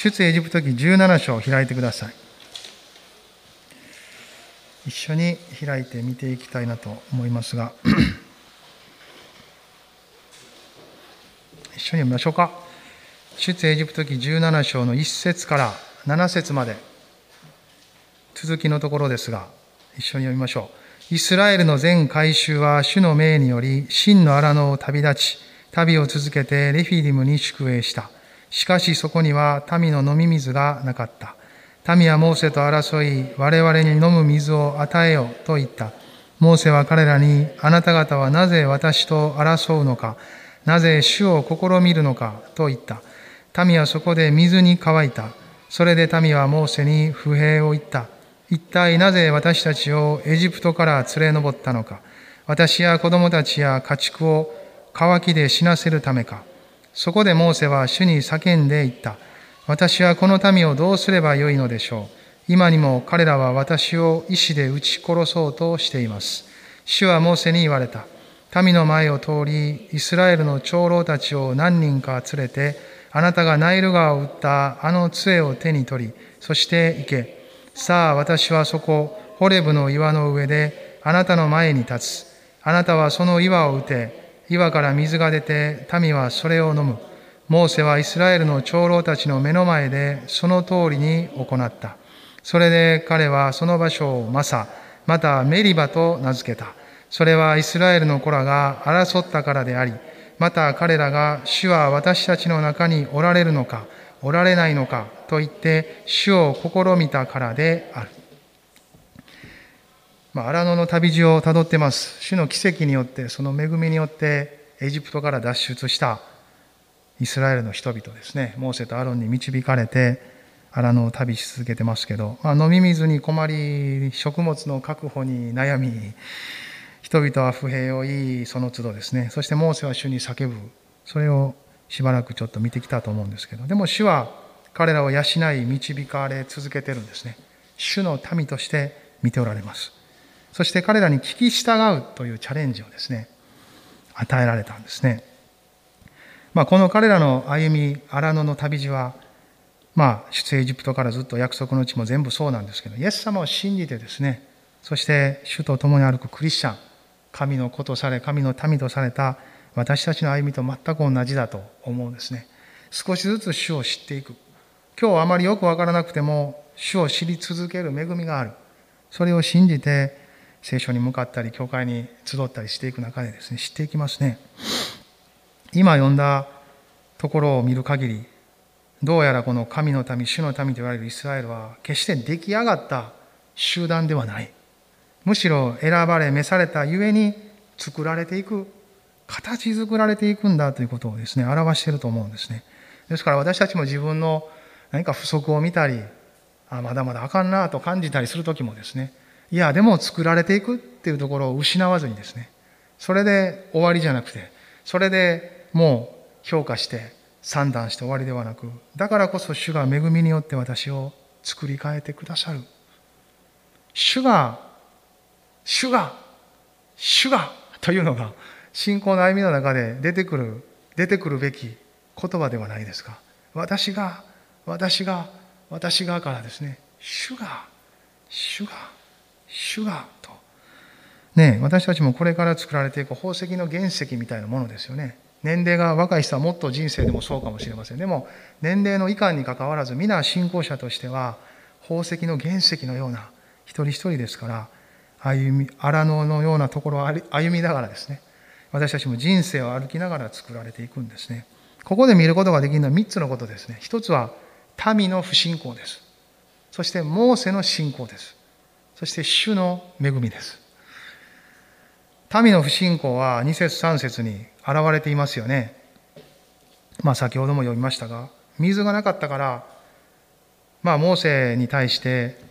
出エジプト記17章を開いてください。一緒に開いて見ていきたいなと思いますが、一緒に読みましょうか。出エジプト記17章の1節から7節まで、続きのところですが、一緒に読みましょう。イスラエルの全改宗は主の命により、真の荒野を旅立ち、旅を続けてレフィリムに宿営した。しかしそこには民の飲み水がなかった。民はモーセと争い、我々に飲む水を与えよと言った。モーセは彼らに、あなた方はなぜ私と争うのか、なぜ主を試みるのかと言った。民はそこで水に乾いた。それで民はモーセに不平を言った。一体なぜ私たちをエジプトから連れ上ったのか。私や子供たちや家畜を乾きで死なせるためか。そこでモーセは主に叫んで言った。私はこの民をどうすればよいのでしょう。今にも彼らは私を石で撃ち殺そうとしています。主はモーセに言われた。民の前を通り、イスラエルの長老たちを何人か連れて、あなたがナイル川を打ったあの杖を手に取り、そして行け。さあ、私はそこ、ホレブの岩の上で、あなたの前に立つ。あなたはその岩を打て、岩から水が出て民はそれを飲む。モーセはイスラエルの長老たちの目の前でその通りに行った。それで彼はその場所をマサ、またメリバと名付けた。それはイスラエルの子らが争ったからであり、また彼らが主は私たちの中におられるのか、おられないのかと言って主を試みたからである。まあ、荒野の旅路をたどってます。主の奇跡によって、その恵みによって、エジプトから脱出したイスラエルの人々ですね。モーセとアロンに導かれて、荒野を旅し続けてますけど、まあ、飲み水に困り、食物の確保に悩み、人々は不平を言い、その都度ですね。そしてモーセは主に叫ぶ。それをしばらくちょっと見てきたと思うんですけど、でも主は彼らを養い、導かれ続けてるんですね。主の民として見ておられます。そして彼らに聞き従うというチャレンジをですね、与えられたんですね。まあ、この彼らの歩み、荒野の旅路は、まあ、出エジプトからずっと約束の地も全部そうなんですけど、イエス様を信じてですね、そして主と共に歩くクリスチャン、神の子とされ、神の民とされた私たちの歩みと全く同じだと思うんですね。少しずつ主を知っていく。今日あまりよくわからなくても、主を知り続ける恵みがある。それを信じて、聖書に向かったり、教会に集ったりしていく中でですね、知っていきますね。今読んだところを見る限り、どうやらこの神の民、主の民と言われるイスラエルは、決して出来上がった集団ではない。むしろ選ばれ、召されたゆえに作られていく、形作られていくんだということをですね、表していると思うんですね。ですから私たちも自分の何か不足を見たり、あまだまだあかんなと感じたりするときもですね、いや、でも作られていくっていうところを失わずにですね、それで終わりじゃなくて、それでもう評価して算段して終わりではなく、だからこそ主が恵みによって私を作り変えてくださる。主が、主が、主がというのが信仰の歩みの中で出てくる、出てくるべき言葉ではないですか。私が、私が、私がからですね、主が、主が、主がと。ね私たちもこれから作られていく宝石の原石みたいなものですよね。年齢が若い人はもっと人生でもそうかもしれません。でも、年齢のいかんにかかわらず、皆信仰者としては、宝石の原石のような一人一人ですから、歩み、荒野のようなところを歩みながらですね、私たちも人生を歩きながら作られていくんですね。ここで見ることができるのは3つのことですね。一つは、民の不信仰です。そして、モーセの信仰です。そして主の恵みです。民の不信仰は2節3節に現れていますよね。まあ先ほども読みましたが、水がなかったから、まあモーセに対して、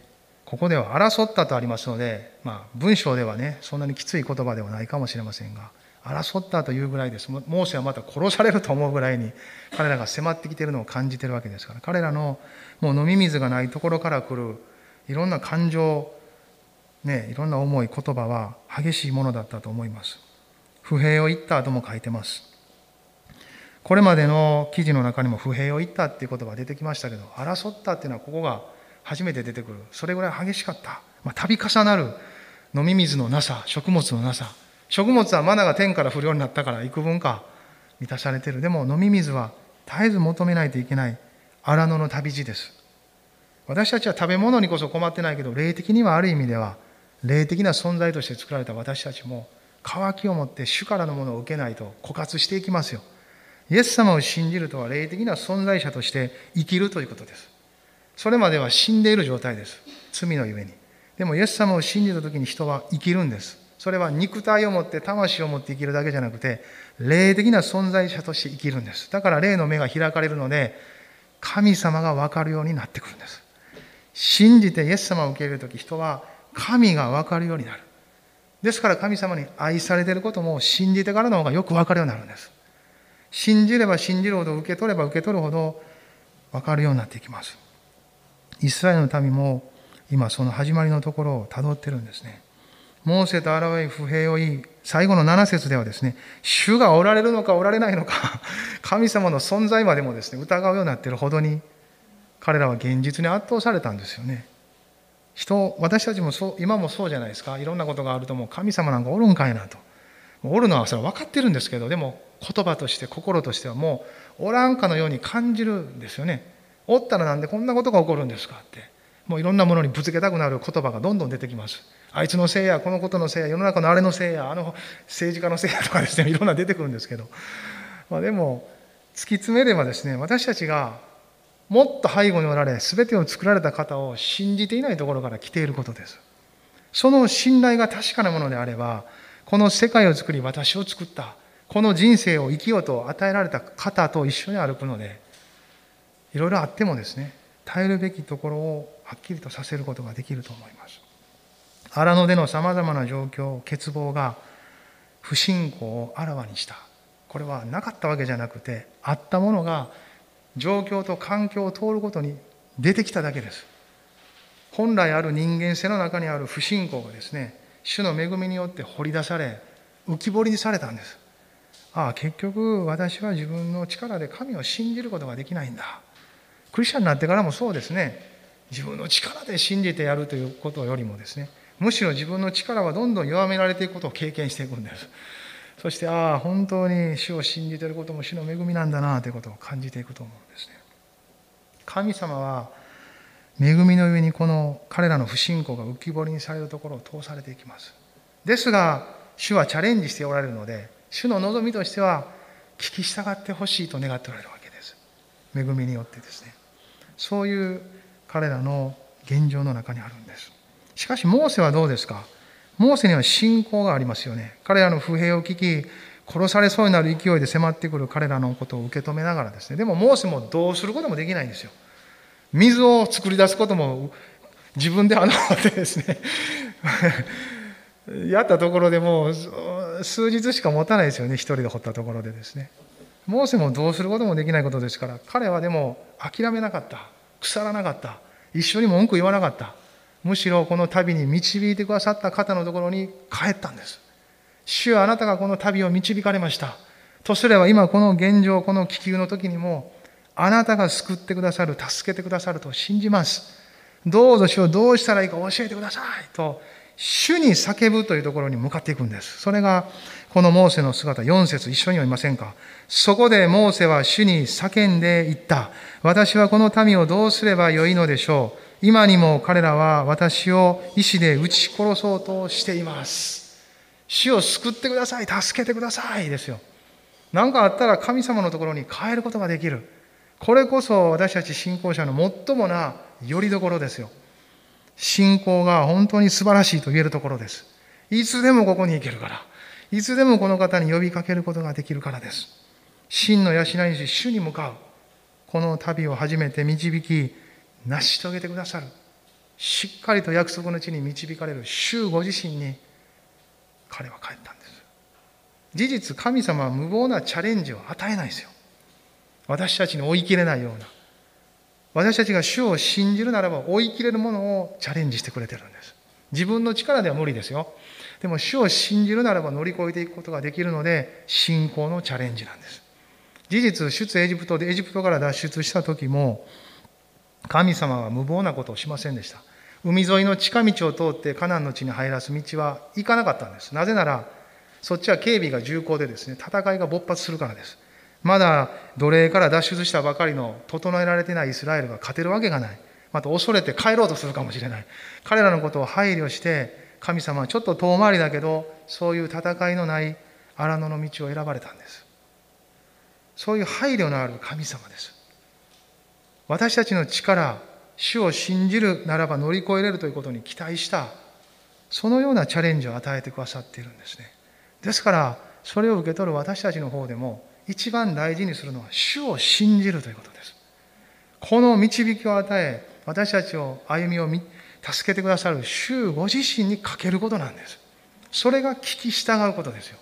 ここでは争ったとありますので、まあ文章ではね、そんなにきつい言葉ではないかもしれませんが、争ったというぐらいです。モーセはまた殺されると思うぐらいに彼らが迫ってきているのを感じているわけですから、彼らのもう飲み水がないところから来るいろんな感情、ね、いろんな思い、言葉は激しいものだったと思います。不平を言った後も書いてます。これまでの記事の中にも不平を言ったっていう言葉が出てきましたけど争ったっていうのはここが初めて出てくる。それぐらい激しかった、まあ、度重なる飲み水のなさ食物のなさ。食物はマナが天から不良になったから幾分か満たされてる。でも飲み水は絶えず求めないといけない荒野の旅路です。私たちは食べ物にこそ困ってないけど霊的にはある意味では霊的な存在として作られた私たちも渇きを持って主からのものを受けないと枯渇していきますよ。イエス様を信じるとは霊的な存在者として生きるということです。それまでは死んでいる状態です。罪のゆえに。でもイエス様を信じた時に人は生きるんです。それは肉体を持って魂を持って生きるだけじゃなくて霊的な存在者として生きるんです。だから霊の目が開かれるので神様が分かるようになってくるんです。信じてイエス様を受け入れる時人は神が分かるようになる。ですから神様に愛されていることも信じてからの方がよく分かるようになるんです。信じれば信じるほど受け取れば受け取るほど分かるようになっていきます。イスラエルの民も今その始まりのところをたどってるんですね。モーセと現れ不平を言い最後の7節ではですね主がおられるのかおられないのか神様の存在までもですね疑うようになっているほどに彼らは現実に圧倒されたんですよね。人私たちもそう今もそうじゃないですか。いろんなことがあるともう神様なんかおるんかいなと。おるのはそれは分かってるんですけどでも言葉として心としてはもうおらんかのように感じるんですよね。おったらなんでこんなことが起こるんですかって。もういろんなものにぶつけたくなる言葉がどんどん出てきます。あいつのせいやこのことのせいや世の中のあれのせいやあの政治家のせいやとかですねいろんな出てくるんですけど、まあ、でも突き詰めればですね私たちがもっと背後におられ全てを作られた方を信じていないところから来ていることです。その信頼が確かなものであればこの世界を作り私を作ったこの人生を生きようと与えられた方と一緒に歩くのでいろいろあってもですね耐えるべきところをはっきりとさせることができると思います。荒野でのさまざまな状況欠乏が不信仰をあらわにした。これはなかったわけじゃなくてあったものが状況と環境を通ることに出てきただけです。本来ある人間性の中にある不信仰がですね主の恵みによって掘り出され浮き彫りにされたんです。ああ結局私は自分の力で神を信じることができないんだ。クリスチャンになってからもそうですね。自分の力で信じてやるということよりもですねむしろ自分の力はどんどん弱められていくことを経験していくんです。そしてああ本当に主を信じていることも主の恵みなんだなということを感じていくと思うんですね。神様は恵みの上にこの彼らの不信仰が浮き彫りにされるところを通されていきます。ですが主はチャレンジしておられるので主の望みとしては聞き従ってほしいと願っておられるわけです。恵みによってですね。そういう彼らの現状の中にあるんです。しかしモーセはどうですか？モーセには信仰がありますよね。彼らの不平を聞き殺されそうになる勢いで迫ってくる彼らのことを受け止めながらですね。でもモーセもどうすることもできないんですよ。水を作り出すことも自分で穴を掘ってですね。やったところでもう数日しか持たないですよね。一人で掘ったところでですね。モーセもどうすることもできないことですから彼はでも諦めなかった。腐らなかった。一緒に文句言わなかった。むしろこの旅に導いてくださった方のところに帰ったんです。主はあなたがこの旅を導かれました。とすれば今この現状この気球の時にもあなたが救ってくださる助けてくださると信じます。どうぞ主をどうしたらいいか教えてください。と主に叫ぶというところに向かっていくんです。それがこのモーセの姿4節一緒に読みませんか。そこでモーセは主に叫んでいった。私はこの民をどうすればよいのでしょう。今にも彼らは私を石で撃ち殺そうとしています。主を救ってください。助けてくださいですよ。何かあったら神様のところに帰ることができる。これこそ私たち信仰者の最もなよりどころですよ。信仰が本当に素晴らしいと言えるところです。いつでもここに行けるから。いつでもこの方に呼びかけることができるからです。真の養い主主に向かう。この旅を初めて導き成し遂げてくださる。しっかりと約束の地に導かれる主ご自身に彼は帰ったんです。事実神様は無謀なチャレンジを与えないですよ。私たちに追い切れないような。私たちが主を信じるならば追い切れるものをチャレンジしてくれてるんです。自分の力では無理ですよ。でも主を信じるならば乗り越えていくことができるので信仰のチャレンジなんです。事実、出エジプトでエジプトから脱出した時も、神様は無謀なことをしませんでした。海沿いの近道を通ってカナンの地に入らす道は行かなかったんです。なぜなら、そっちは警備が重厚でですね、戦いが勃発するからです。まだ奴隷から脱出したばかりの整えられてないイスラエルが勝てるわけがない。また恐れて帰ろうとするかもしれない。彼らのことを配慮して、神様はちょっと遠回りだけど、そういう戦いのない荒野の道を選ばれたんです。そういう配慮のある神様です。私たちの力、主を信じるならば乗り越えれるということに期待した、そのようなチャレンジを与えてくださっているんですね。ですから、それを受け取る私たちの方でも、一番大事にするのは、主を信じるということです。この導きを与え、私たちを歩みを助けてくださる主ご自身にかけることなんです。それが聞き従うことですよ。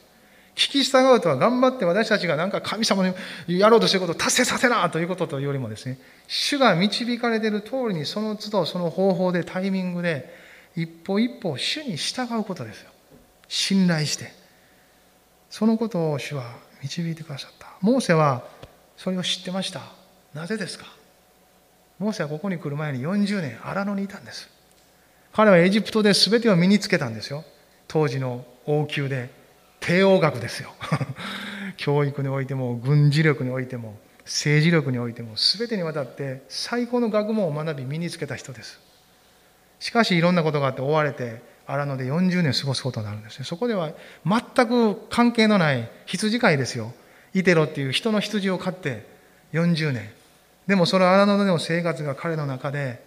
聞き従うとは頑張って私たちが何か神様にやろうとしていることを達成させなということというよりもですね、主が導かれている通りにその都度その方法でタイミングで一歩一歩主に従うことですよ。信頼して。そのことを主は導いてくださった。モーセはそれを知ってました。なぜですか？モーセはここに来る前に40年荒野にいたんです。彼はエジプトで全てを身につけたんですよ。当時の王宮で。帝王学ですよ。教育においても、軍事力においても、政治力においても、全てにわたって最高の学問を学び身につけた人です。しかしいろんなことがあって追われて、荒野で40年過ごすことになるんですね。そこでは全く関係のない羊飼いですよ。イテロっていう人の羊を飼って40年。でもその荒野での生活が彼の中で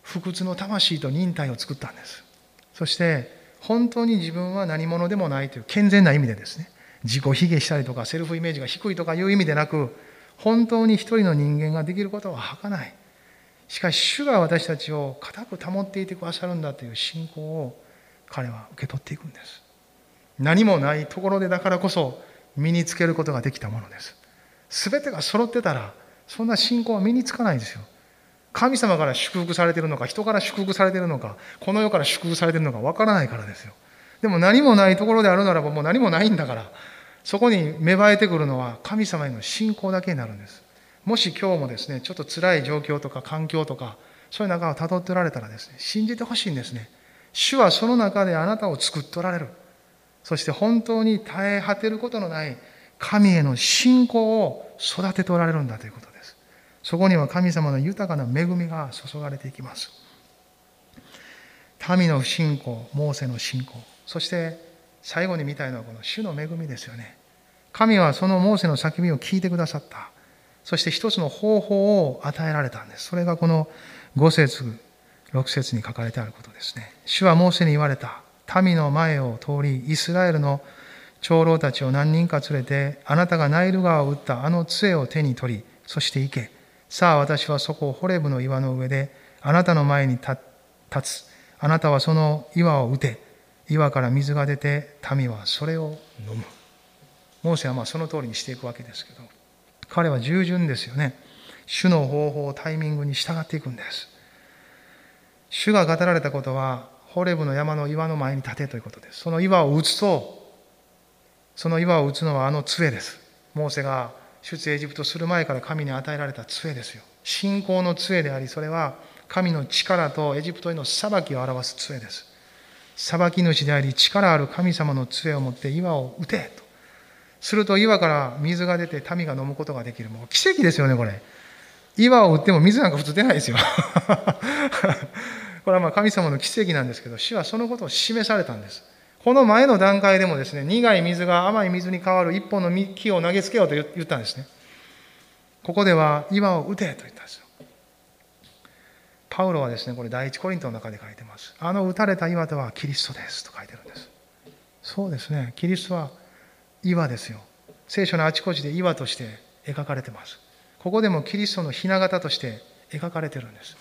不屈の魂と忍耐を作ったんです。そして本当に自分は何者でもないという健全な意味でですね、自己卑下したりとかセルフイメージが低いとかいう意味でなく、本当に一人の人間ができることは儚い。しかし主が私たちを固く保っていてくださるんだという信仰を彼は受け取っていくんです。何もないところでだからこそ身につけることができたものです。すべてが揃ってたらそんな信仰は身につかないですよ。神様から祝福されてるのか、人から祝福されてるのか、この世から祝福されてるのかわからないからですよ。でも何もないところであるならばもう何もないんだから、そこに芽生えてくるのは神様への信仰だけになるんです。もし今日もですね、ちょっと辛い状況とか環境とか、そういう中を辿っておられたらですね、信じてほしいんですね。主はその中であなたを作っておられる。そして本当に絶え果てることのない神への信仰を育てておられるんだということです。そこには神様の豊かな恵みが注がれていきます。民の不信仰、モーセの信仰、そして最後に見たいのはこの主の恵みですよね。神はそのモーセの叫びを聞いてくださった。そして一つの方法を与えられたんです。それがこの5節、6節に書かれてあることですね。主はモーセに言われた。民の前を通り、イスラエルの長老たちを何人か連れて、あなたがナイル川を打ったあの杖を手に取り、そして行け。さあ私はそこをホレブの岩の上で、あなたの前に立つ。あなたはその岩を打て。岩から水が出て、民はそれを飲む。モーセはまあその通りにしていくわけですけど。彼は従順ですよね。主の方法、タイミングに従っていくんです。主が語られたことは、ホレブの山の岩の前に立てということです。その岩を打つと、その岩を打つのはあの杖です。モーセが出エジプトする前から神に与えられた杖ですよ。信仰の杖であり、それは神の力とエジプトへの裁きを表す杖です。裁き主であり、力ある神様の杖を持って岩を打てと。すると岩から水が出て民が飲むことができる。もう奇跡ですよね、これ。岩を打っても水なんか普通出ないですよ。これはまあ神様の奇跡なんですけど、主はそのことを示されたんです。この前の段階でもですね、苦い水が甘い水に変わる一本の木を投げつけようと言ったんですね。ここでは岩を打てと言ったんですよ。パウロはですね、これ第一コリントの中で書いてます。あの打たれた岩とはキリストですと書いてるんです。そうですね、キリストは岩ですよ。聖書のあちこちで岩として描かれてます。ここでもキリストの雛形として描かれてるんです。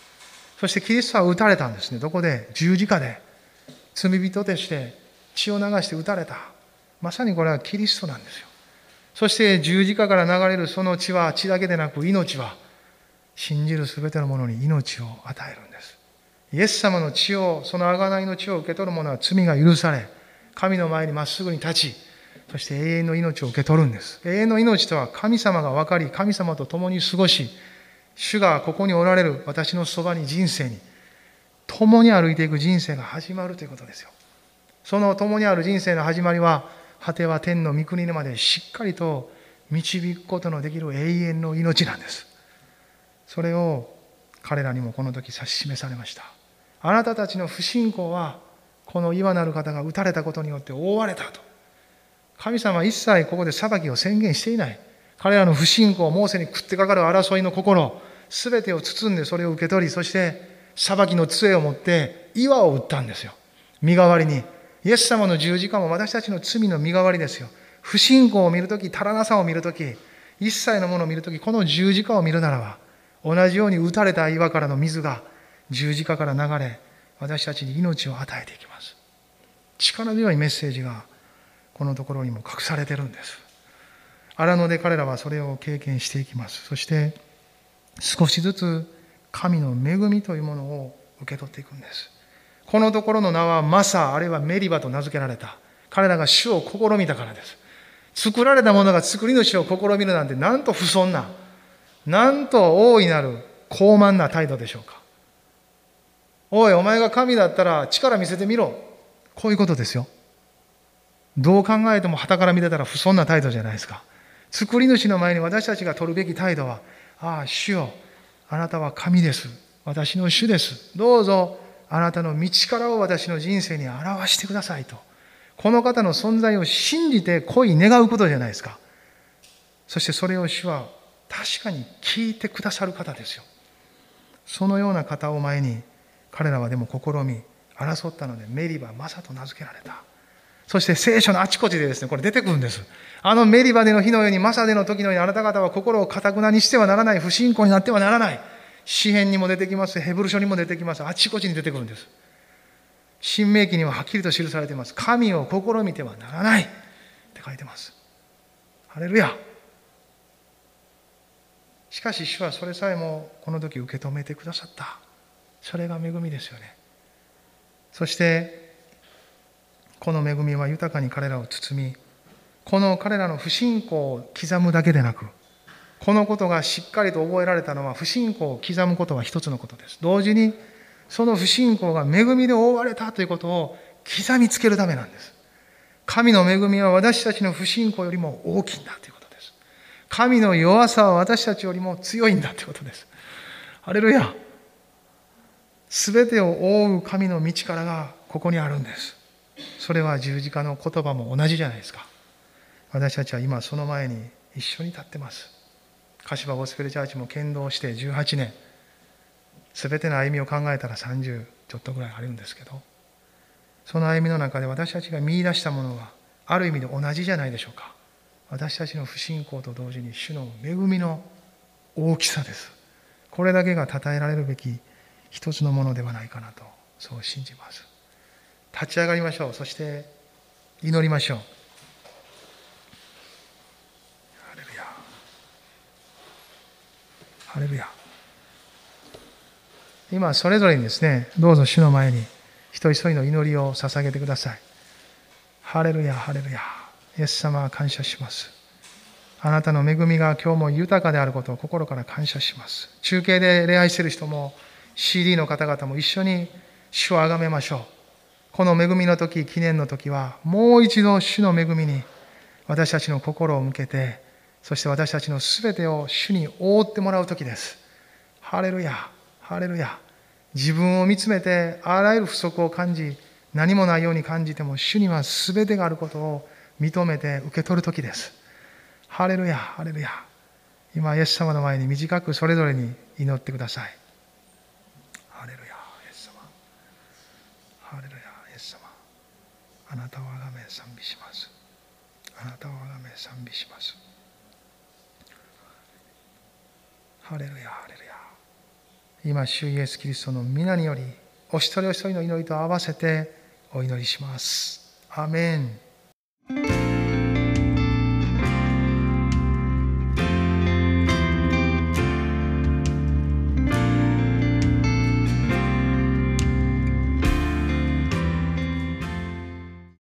そしてキリストは打たれたんですね。どこで？十字架で罪人として血を流して打たれた。まさにこれはキリストなんですよ。そして十字架から流れるその血は血だけでなく命は信じるすべてのものに命を与えるんです。イエス様の血を、その贖いの血を受け取る者は罪が許され、神の前にまっすぐに立ち、そして永遠の命を受け取るんです。永遠の命とは神様が分かり、神様と共に過ごし、主がここにおられる私のそばに人生に、共に歩いていく人生が始まるということですよ。その共にある人生の始まりは、果ては天の御国にまでしっかりと導くことのできる永遠の命なんです。それを彼らにもこの時指し示されました。あなたたちの不信仰は、この岩なる方が撃たれたことによって覆われたと。神様は一切ここで裁きを宣言していない。彼らの不信仰、モーセに食ってかかる争いの心、すべてを包んでそれを受け取り、そして裁きの杖を持って岩を打ったんですよ。身代わりに。イエス様の十字架も私たちの罪の身代わりですよ。不信仰を見るとき、足らなさを見るとき、一切のものを見るとき、この十字架を見るならば、同じように打たれた岩からの水が十字架から流れ、私たちに命を与えていきます。力強いメッセージがこのところにも隠されてるんです。荒野で彼らはそれを経験していきます。そして少しずつ神の恵みというものを受け取っていくんです。このところの名はマサ、あるいはメリバと名付けられた。彼らが主を試みたからです。作られたものが作り主を試みるなんてなんと不遜な、なんと大いなる高慢な態度でしょうか。おい、お前が神だったら力見せてみろ。こういうことですよ。どう考えても旗から見てたら不遜な態度じゃないですか。作り主の前に私たちが取るべき態度は、ああ、主よ、あなたは神です。私の主です。どうぞ、あなたの道からを私の人生に表してくださいと。この方の存在を信じて恋願うことじゃないですか。そしてそれを主は確かに聞いてくださる方ですよ。そのような方を前に彼らはでも試み、争ったのでメリバ、マサと名付けられた。そして聖書のあちこちでですね、これ出てくるんです。あのメリバでの日のように、マサでの時のようにあなた方は心を堅くなにしてはならない、不信仰になってはならない。詩篇にも出てきます、ヘブル書にも出てきます。あちこちに出てくるんです。新明記にははっきりと記されています。神を試みてはならないって書いてます。ハレルヤ。しかし主はそれさえもこの時受け止めてくださった。それが恵みですよね。そしてこの恵みは豊かに彼らを包みこの彼らの不信仰を刻むだけでなくこのことがしっかりと覚えられたのは不信仰を刻むことは一つのことです。同時にその不信仰が恵みで覆われたということを刻みつけるためなんです。神の恵みは私たちの不信仰よりも大きいんだということです。神の弱さは私たちよりも強いんだということです。ハレルヤ。すべてを覆う神の道からがここにあるんです。それは十字架の言葉も同じじゃないですか。私たちは今その前に一緒に立ってます。柏ゴスペルチャーチも剣道して18年。全ての歩みを考えたら30ちょっとぐらいあるんですけど。その歩みの中で私たちが見出したものはある意味で同じじゃないでしょうか。私たちの不信仰と同時に主の恵みの大きさです。これだけが称えられるべき一つのものではないかなとそう信じます。立ち上がりましょう。そして祈りましょうハレルヤハレルヤ。今それぞれにですねどうぞ主の前に一人一人の祈りを捧げてください。ハレルヤハレルヤ。イエス様感謝します。あなたの恵みが今日も豊かであることを心から感謝します。中継で礼拝している人も CD の方々も一緒に主をあがめましょう。この恵みの時、記念の時は、もう一度主の恵みに私たちの心を向けて、そして私たちのすべてを主に覆ってもらう時です。ハレルヤ、ハレルヤ。自分を見つめて、あらゆる不足を感じ、何もないように感じても、主には全てがあることを認めて受け取る時です。ハレルヤ、ハレルヤ。今、イエス様の前に短くそれぞれに祈ってくださいハレルヤイエス様ハレルヤイエス様。あなたをあがめ賛美しますあなたをあがめ賛美しますハレルヤハレルヤ今主イエスキリストの皆によりお一人お一人の祈りと合わせてお祈りします。アメン。